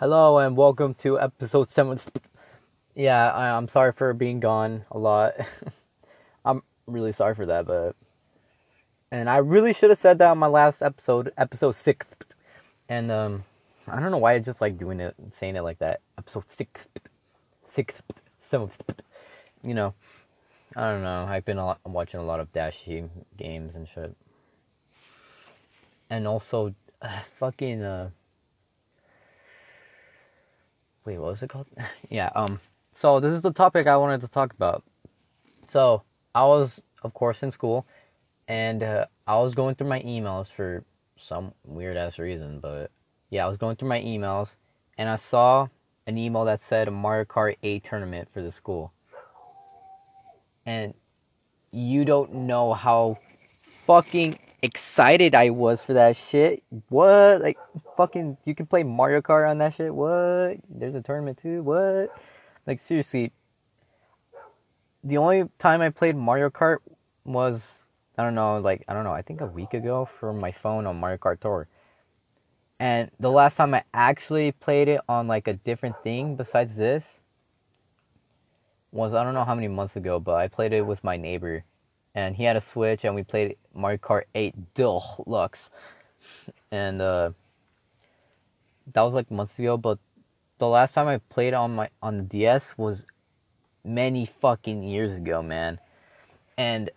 Hello and welcome to episode seven. Yeah, I, I'm sorry for being gone a lot. I'm really sorry for that, but and I really should have said that on my last episode, episode six. And um, I don't know why I just like doing it, saying it like that. Episode six, six, seven. You know, I don't know. I've been a lot, watching a lot of Dashie games and shit, and also uh, fucking uh. Wait, what was it called? yeah. Um. So this is the topic I wanted to talk about. So I was, of course, in school, and uh, I was going through my emails for some weird ass reason, but yeah, I was going through my emails, and I saw an email that said Mario Kart 8 tournament for the school. And you don't know how fucking excited I was for that shit. What? Like, fucking, you can play Mario Kart on that shit? What? There's a tournament too? What? Like, seriously. The only time I played Mario Kart was, I don't know, like, I don't know, I think a week ago from my phone on Mario Kart Tour. And the last time I actually played it on, like, a different thing besides this was, I don't know how many months ago, but I played it with my neighbor and he had a Switch, and we played Mario Kart 8 Deluxe, and uh, that was like months ago. But the last time I played on my on the DS was many fucking years ago, man, and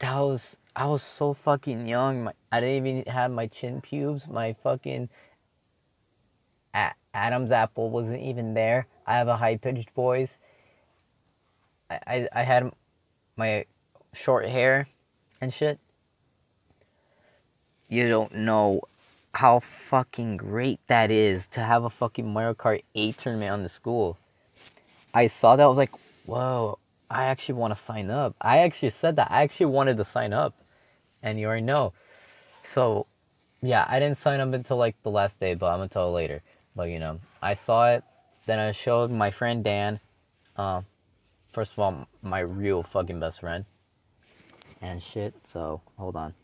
that was I was so fucking young. My, I didn't even have my chin pubes. My fucking a- Adam's apple wasn't even there. I have a high pitched voice. I, I I had my short hair and shit, you don't know how fucking great that is to have a fucking Mario Kart 8 tournament on the school. I saw that, I was like, whoa, I actually want to sign up. I actually said that. I actually wanted to sign up. And you already know. So, yeah, I didn't sign up until like the last day, but I'm gonna tell you later. But you know, I saw it. Then I showed my friend Dan. Uh, first of all, my real fucking best friend and shit. So hold on.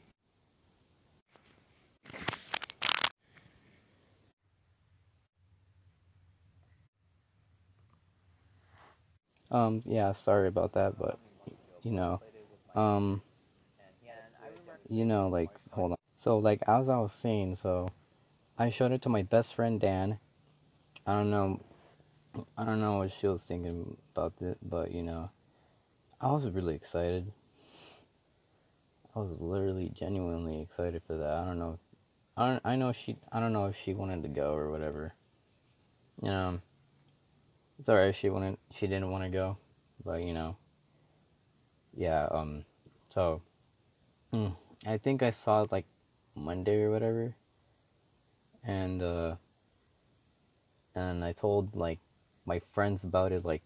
Um, yeah, sorry about that, but you know, um, you know, like, hold on. So, like, as I was saying, so I showed it to my best friend Dan. I don't know, I don't know what she was thinking about it, but you know, I was really excited. I was literally genuinely excited for that. I don't know. I don't. I know she. I don't know if she wanted to go or whatever. You know. It's alright. She wanted. She didn't want to go, but you know. Yeah. Um. So. Hmm, I think I saw it like Monday or whatever. And uh. And I told like my friends about it like,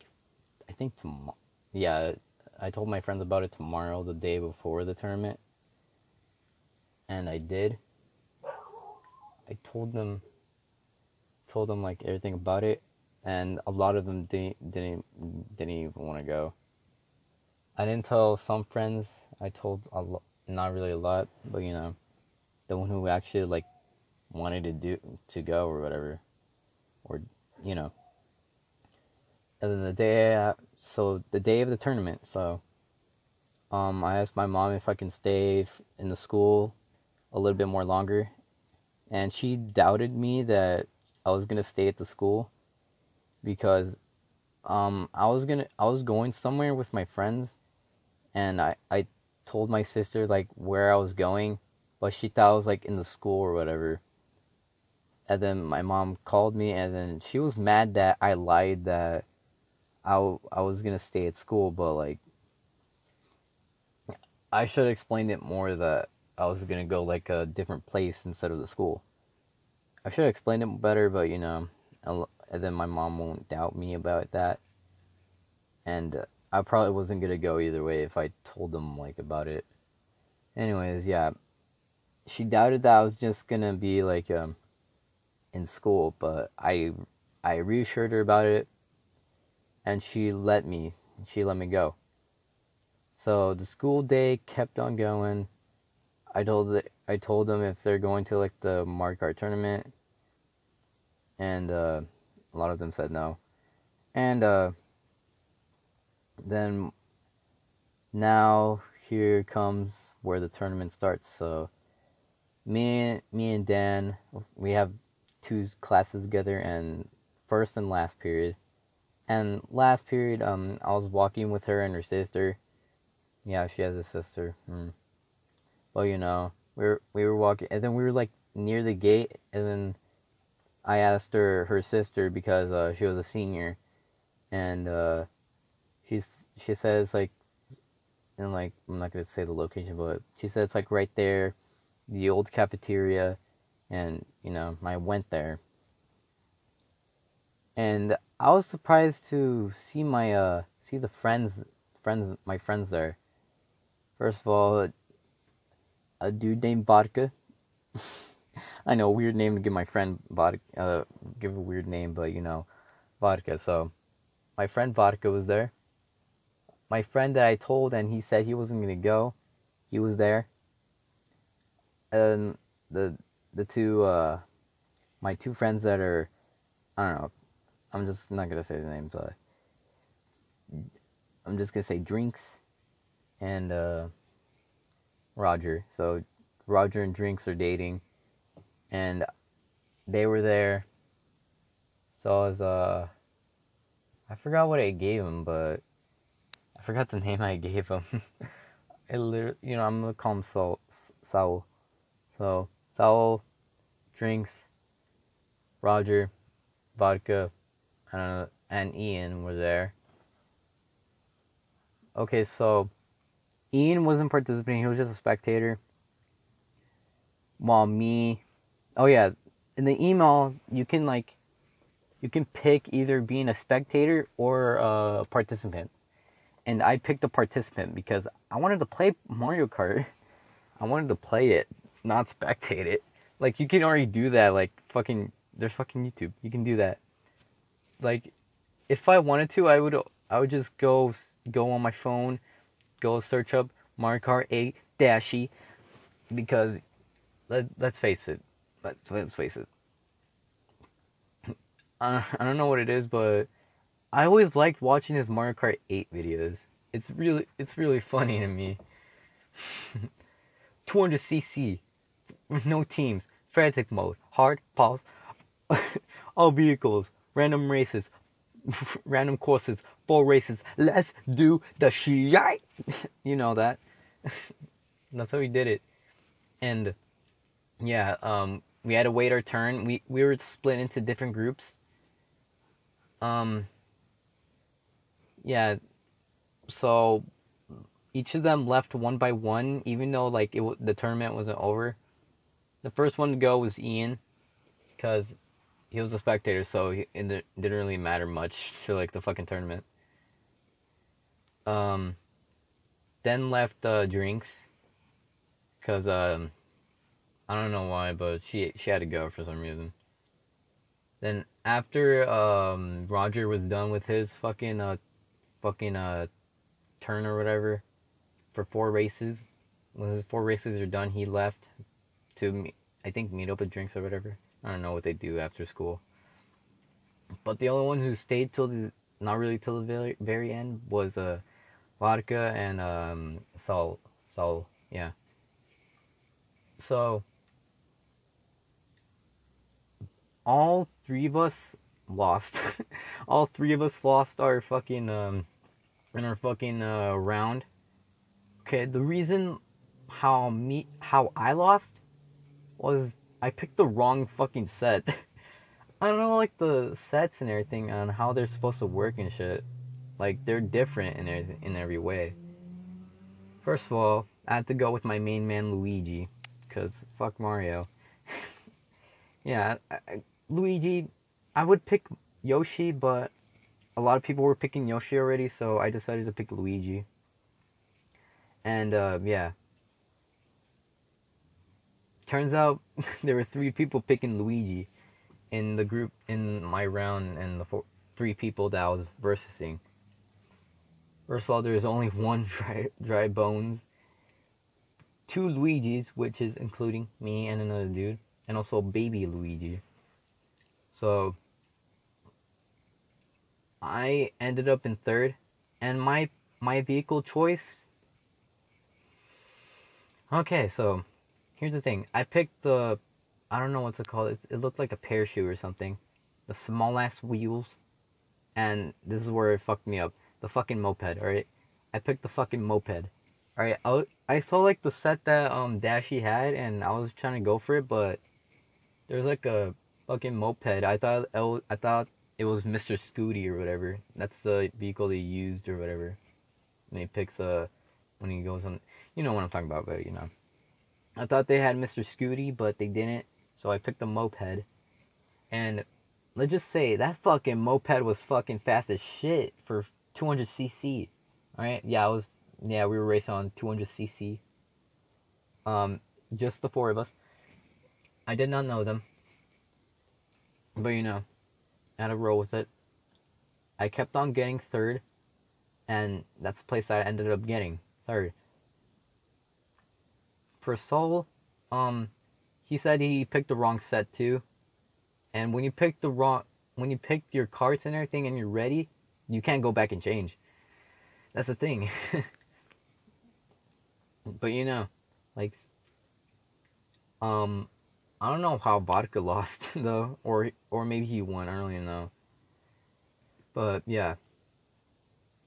I think tomorrow. Yeah, I told my friends about it tomorrow, the day before the tournament. And I did. I told them told them like everything about it and a lot of them didn't didn't didn't even want to go. I didn't tell some friends. I told a lot, not really a lot, but you know, the one who actually like wanted to do to go or whatever, or you know. And then the day, so the day of the tournament, so um, I asked my mom if I can stay in the school a little bit more longer, and she doubted me that I was gonna stay at the school because um, I was gonna I was going somewhere with my friends, and I I told my sister like where I was going, but she thought I was like in the school or whatever. And then my mom called me, and then she was mad that I lied that I, I was gonna stay at school, but like I should have explained it more that I was gonna go like a different place instead of the school. I should have explained it better, but you know, and then my mom won't doubt me about that. And uh, I probably wasn't gonna go either way if I told them like about it. Anyways, yeah, she doubted that I was just gonna be like um in school, but I I reassured her about it, and she let me she let me go. So the school day kept on going. I told the, I told them if they're going to like the Mario Kart tournament, and uh, a lot of them said no. And uh, then now here comes where the tournament starts. So me, me and Dan, we have two classes together, and first and last period. And last period, um, I was walking with her and her sister. Yeah, she has a sister. Hmm. Well, you know, we were we were walking, and then we were like near the gate, and then I asked her her sister because uh, she was a senior, and uh, she's she says like, and like I'm not gonna say the location, but she said it's like right there, the old cafeteria, and you know I went there, and I was surprised to see my uh see the friends friends my friends there. First of all, a dude named Vodka. I know, weird name to give my friend Vodka, uh, give a weird name, but you know, Vodka. So, my friend Vodka was there. My friend that I told and he said he wasn't gonna go, he was there. And the the two uh, my two friends that are, I don't know, I'm just not gonna say the names, but I'm just gonna say Drinks and uh, Roger. So Roger and Drinks are dating, and they were there. So I was uh, I forgot what I gave him, but I forgot the name I gave him. it literally, you know, I'm gonna call him Saul. Saul. So Saul, Drinks, Roger, Vodka, uh, and Ian were there. Okay, so Ian wasn't participating, he was just a spectator. While me, oh yeah, in the email, you can like, you can pick either being a spectator or a participant. And I picked a participant because I wanted to play Mario Kart. I wanted to play it, not spectate it. Like, you can already do that, like, fucking, there's fucking YouTube. You can do that. Like, if I wanted to, I would, I would just go, go on my phone go search up Mario Kart 8 Dashie because let let's face it, let's let's face it. I I don't know what it is, but I always liked watching his Mario Kart 8 videos. It's really it's really funny to me. 200cc with no teams, frantic mode, hard pause, all vehicles, random races, random courses, four races. Let's do the shit. you know that. That's how we did it. And yeah, um, we had to wait our turn. We we were split into different groups. Um. Yeah. So each of them left one by one, even though like it the tournament wasn't over. The first one to go was Ian, because he was a spectator, so he, it didn't really matter much to like the fucking tournament. Um, then left uh, drinks, cause um, I don't know why, but she she had to go for some reason. Then after um Roger was done with his fucking uh fucking uh turn or whatever for four races, when his four races are done, he left to I think meet up with drinks or whatever. I don't know what they do after school. But the only one who stayed till the not really till the very very end was uh vodka and um Saul Saul yeah. So all three of us lost. all three of us lost our fucking um in our fucking uh round. Okay, the reason how me how I lost was I picked the wrong fucking set. I don't know like the sets and everything on how they're supposed to work and shit. Like they're different in every, in every way. First of all, I had to go with my main man Luigi, cause fuck Mario. yeah, I, I, Luigi. I would pick Yoshi, but a lot of people were picking Yoshi already, so I decided to pick Luigi. And uh, yeah, turns out there were three people picking Luigi in the group in my round and the four, three people that I was versing. First of all, there's only one dry, dry bones, two Luigis, which is including me and another dude, and also baby Luigi. So, I ended up in third, and my my vehicle choice. Okay, so here's the thing. I picked the, I don't know what's it called. It, it looked like a parachute or something. The small ass wheels, and this is where it fucked me up. The fucking moped. All right, I picked the fucking moped. All right, I, I saw like the set that um Dashie had, and I was trying to go for it, but there's like a fucking moped. I thought was, I thought it was Mr. Scooty or whatever. That's the vehicle they used or whatever. And he picks a when he goes on. You know what I'm talking about, but you know. I thought they had Mr. Scooty, but they didn't. So I picked a moped. And let's just say that fucking moped was fucking fast as shit for 200cc. Alright? Yeah, I was. Yeah, we were racing on 200cc. Um, just the four of us. I did not know them. But you know, I had to roll with it. I kept on getting third, and that's the place I ended up getting third. For Saul, um, he said he picked the wrong set too, and when you pick the wrong, when you pick your cards and everything, and you're ready, you can't go back and change. That's the thing. but you know, like, um, I don't know how Vodka lost though, or or maybe he won. I don't even know. But yeah.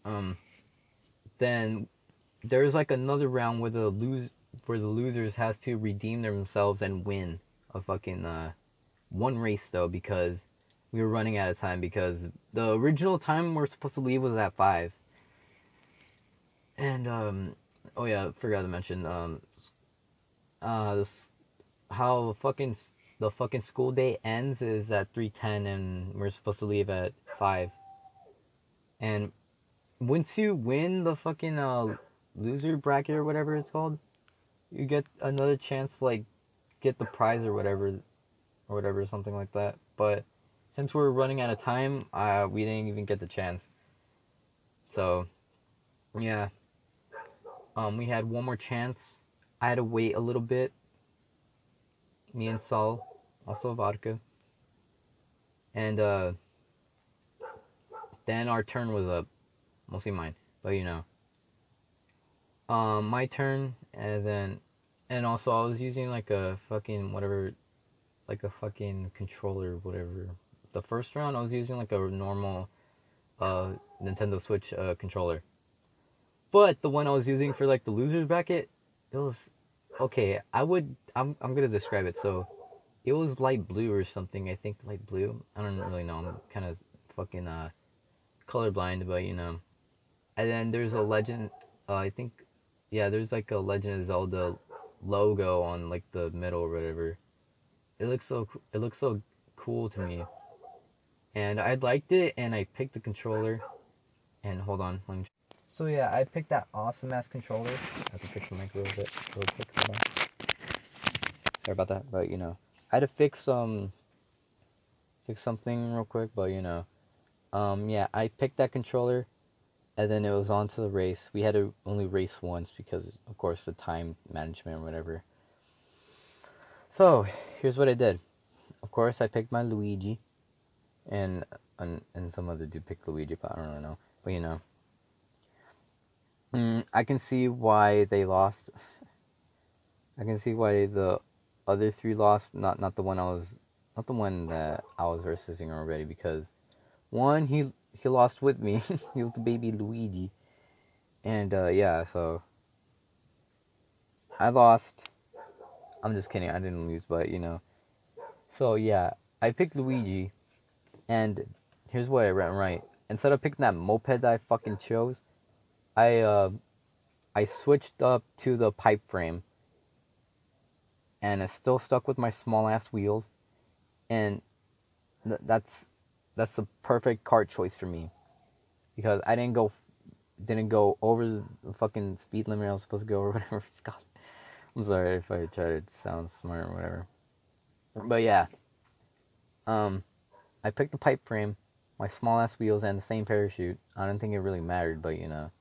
Um. Then there's like another round where the lose where the losers has to redeem themselves and win a fucking uh one race though because we were running out of time because the original time we're supposed to leave was at five. And um oh yeah, forgot to mention um uh this how fucking the fucking school day ends is at 3:10 and we're supposed to leave at 5. And once you win the fucking uh loser bracket or whatever it's called, you get another chance to, like get the prize or whatever or whatever something like that. But since we're running out of time, uh we didn't even get the chance. So, yeah. Um we had one more chance. I had to wait a little bit me and Saul, also vodka. And uh, then our turn was up, mostly mine, but you know. Um, my turn, and then, and also I was using like a fucking whatever, like a fucking controller, whatever. The first round I was using like a normal, uh, Nintendo Switch uh, controller. But the one I was using for like the losers bracket, it was okay, I would I'm I'm gonna describe it. So it was light blue or something. I think light blue. I don't really know. I'm kind of fucking uh colorblind, but you know. And then there's a legend. Uh, I think, yeah, there's like a Legend of Zelda logo on like the middle or whatever. It looks so it looks so cool to me. And I liked it, and I picked the controller. And hold on, let me so yeah, I picked that awesome ass controller. I have to fix the mic a little bit, real quick. Hold on. Sorry about that, but you know, I had to fix um, fix something real quick, but you know, um, yeah, I picked that controller, and then it was on to the race. We had to only race once because, of course, the time management or whatever. So here's what I did. Of course, I picked my Luigi, and and, and some other dude picked Luigi, but I don't really know. But you know. Mm, I can see why they lost. I can see why the other three lost. Not not the one I was, not the one that I was versing already. Because one he he lost with me. he was the baby Luigi, and uh, yeah, so I lost. I'm just kidding. I didn't lose, but you know. So yeah, I picked Luigi, and here's what I went right. Instead of picking that moped that I fucking chose, I uh, I switched up to the pipe frame, and it's still stuck with my small ass wheels, and th- that's that's the perfect cart choice for me, because I didn't go didn't go over the fucking speed limit I was supposed to go or whatever it's called. I'm sorry if I try to sound smart or whatever, but yeah. Um, I picked the pipe frame, my small ass wheels, and the same parachute. I don't think it really mattered, but you know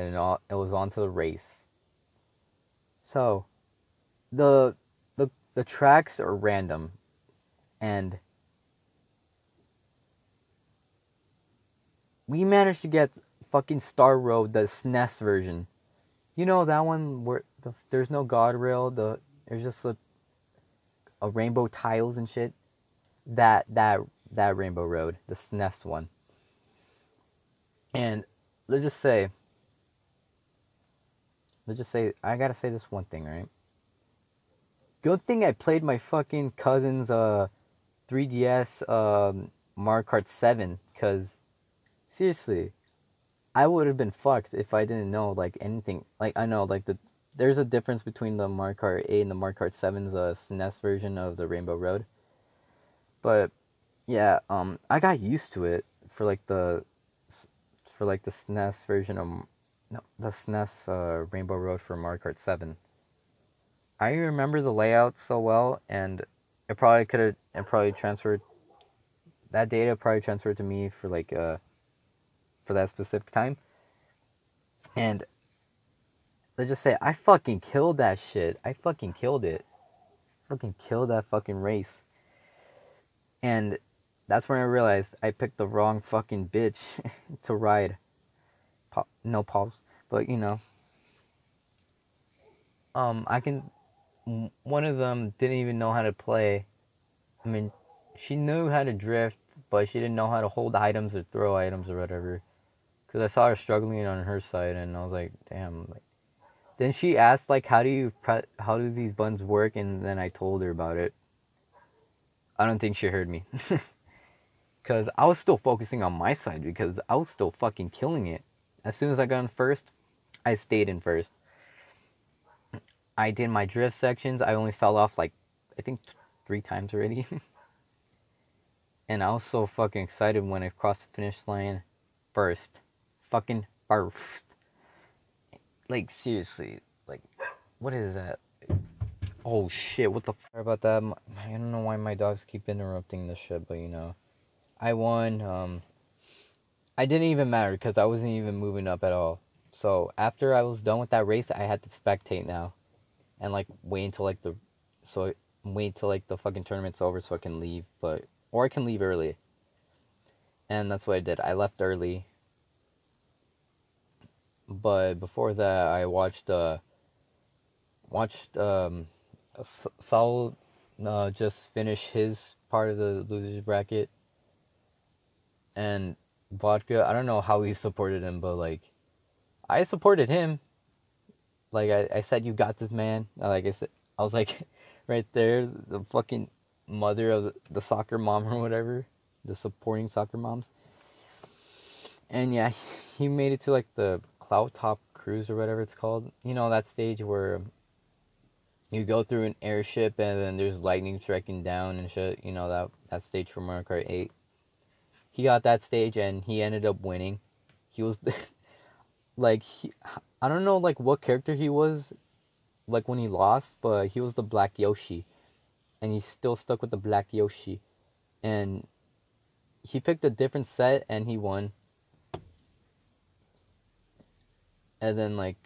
and it, all, it was on to the race. So, the the the tracks are random, and we managed to get fucking Star Road, the SNES version. You know that one where the, there's no guardrail, the there's just a, a rainbow tiles and shit. That that that Rainbow Road, the SNES one. And let's just say, let's just say, I gotta say this one thing, right? Good thing I played my fucking cousin's uh 3DS um Mario Kart 7, cause seriously, I would have been fucked if I didn't know like anything. Like I know like the there's a difference between the Mario Kart 8 and the Mario Kart 7's uh, SNES version of the Rainbow Road. But yeah, um, I got used to it for like the for like the SNES version of no the SNES uh, Rainbow Road for Mario Kart 7. I remember the layout so well, and it probably could have it probably transferred that data probably transferred to me for like uh for that specific time. And let's just say I fucking killed that shit. I fucking killed it. Fucking killed that fucking race. And that's when I realized I picked the wrong fucking bitch to ride. No pause, but you know. Um, I can. One of them didn't even know how to play. I mean, she knew how to drift, but she didn't know how to hold items or throw items or whatever. Cause I saw her struggling on her side, and I was like, damn. Like, then she asked like, how do you pre- how do these buns work? And then I told her about it. I don't think she heard me. Cause I was still focusing on my side because I was still fucking killing it. As soon as I got in first, I stayed in first. I did my drift sections. I only fell off like I think three times already. and I was so fucking excited when I crossed the finish line first fucking first. Like seriously, like what is that? Oh shit! What the fuck about that? I don't know why my dogs keep interrupting this shit, but you know, I won. Um, I didn't even matter because I wasn't even moving up at all. So after I was done with that race, I had to spectate now, and like wait until like the, so wait till like the fucking tournament's over so I can leave, but or I can leave early. And that's what I did. I left early but before that, I watched uh watched um Saul uh, just finish his part of the losers bracket, and vodka. I don't know how he supported him, but like I supported him. Like I, I said, you got this man. Like I said, I was like right there, the fucking mother of the soccer mom or whatever, the supporting soccer moms. And yeah, he made it to like the cloud top cruise or whatever it's called. You know that stage where you go through an airship and then there's lightning striking down and shit. You know that that stage from Mario Kart 8. He got that stage and he ended up winning. He was like he, I don't know like what character he was like when he lost, but he was the Black Yoshi, and he still stuck with the Black Yoshi, and he picked a different set and he won and then like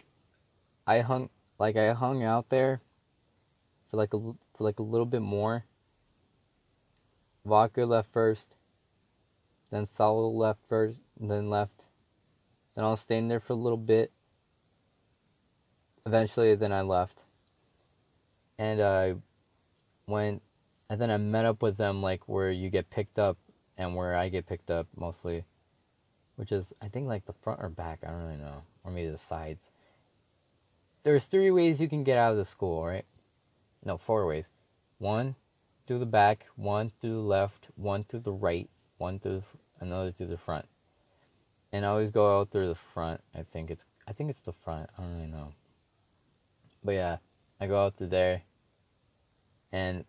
I hung like I hung out there for like a for like a little bit more. Vodka left first, then Saul left first, then left. Then I was staying there for a little bit. Eventually, then I left, and I went, and then I met up with them like where you get picked up, and where I get picked up mostly, which is I think like the front or back. I don't really know or maybe the sides. There's three ways you can get out of the school, right? No, four ways. One through the back, one through the left, one through the right, one through the, another through the front. And I always go out through the front. I think it's I think it's the front. I don't really know. But yeah, I go out through there, and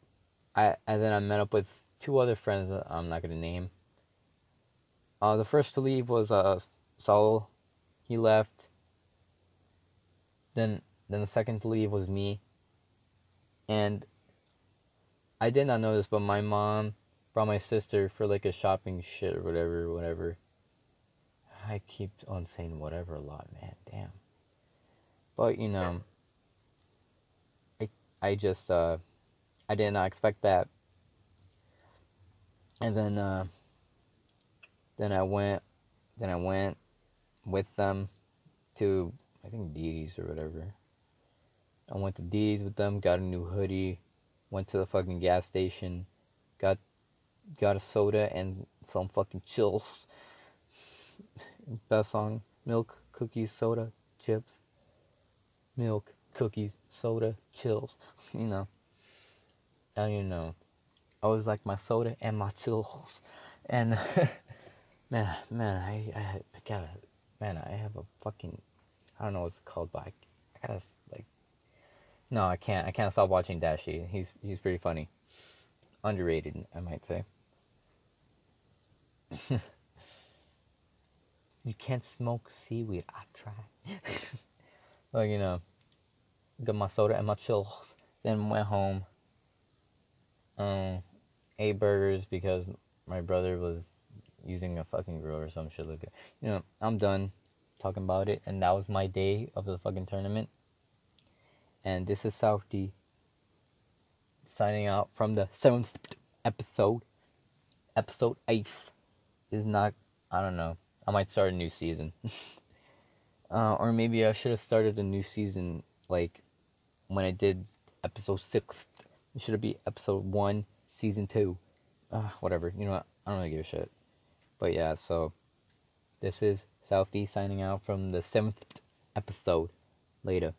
I and then I met up with two other friends. I'm not gonna name. Uh, the first to leave was uh Saul. He left. Then then the second to leave was me. And I did not know this, but my mom brought my sister for like a shopping shit or whatever, whatever. I keep on saying whatever a lot, man. Damn. But you know, I I just uh I did not expect that. And then uh then I went then I went with them to I think D's or whatever. I went to D's with them, got a new hoodie, went to the fucking gas station, got got a soda and some fucking chills. Best song, milk, cookies, soda, chips. Milk, cookies, soda, chills. You know. I don't even know. I was like my soda and my chills. And man, man, I, I, I gotta, man, I have a fucking, I don't know what it's called, but I, I gotta like, no, I can't, I can't stop watching Dashie. He's he's pretty funny, underrated, I might say. you can't smoke seaweed. I tried. like you know, got my soda and my chills. Then went home. Um, ate burgers because my brother was using a fucking grill or some shit like that. You know, I'm done talking about it, and that was my day of the fucking tournament. And this is South D signing out from the seventh episode. Episode eight is not. I don't know. I might start a new season. uh, or maybe I should have started a new season like when I did episode six. It should have be episode one, season two. Uh, whatever. You know what? I don't really give a shit. But yeah, so this is South D signing out from the seventh episode. Later.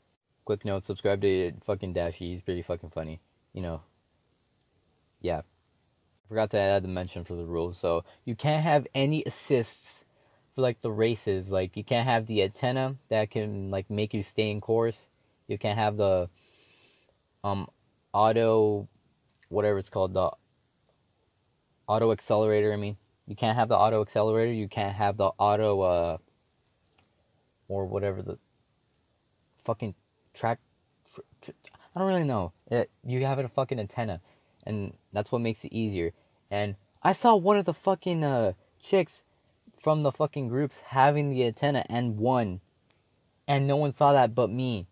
Quick note: subscribe to fucking Dashie. He's pretty fucking funny. You know. Yeah. I forgot to add the mention for the rules. So you can't have any assists for like the races. Like you can't have the antenna that can like make you stay in course. You can't have the um auto whatever it's called the auto accelerator. I mean, you can't have the auto accelerator. You can't have the auto uh or whatever the fucking track. I don't really know. It, you have a fucking antenna, and that's what makes it easier. And I saw one of the fucking uh chicks from the fucking groups having the antenna and won, and no one saw that but me.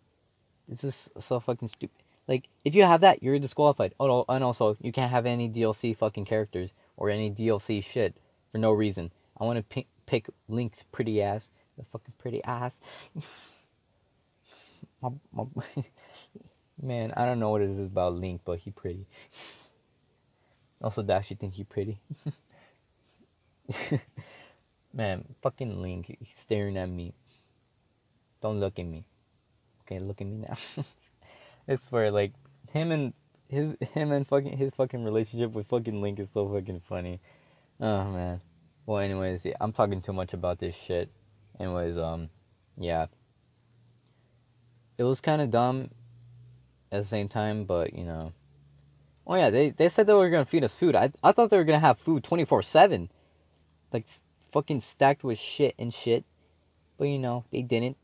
This is so fucking stupid. Like, if you have that, you're disqualified. Oh, and also, you can't have any DLC fucking characters or any DLC shit for no reason. I want to pick, pick Link's pretty ass. The fucking pretty ass. my, my, man, I don't know what it is about Link, but he pretty. Also, Dash, you think he pretty? man, fucking Link, he's staring at me. Don't look at me. Okay, look at me now. I swear, like him and his him and fucking his fucking relationship with fucking Link is so fucking funny. Oh man. Well, anyways, yeah, I'm talking too much about this shit. Anyways, um, yeah. It was kind of dumb at the same time, but you know. Oh yeah, they they said they were gonna feed us food. I I thought they were gonna have food twenty four seven, like fucking stacked with shit and shit. But you know they didn't.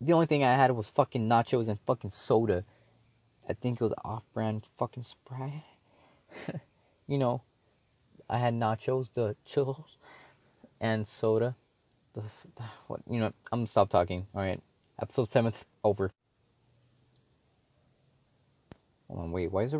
The only thing I had was fucking nachos and fucking soda. I think it was off-brand fucking Sprite. you know, I had nachos, the chills, and soda. The, the, what you know? I'm gonna stop talking. All right, episode seventh over. Hold on, wait. Why is it?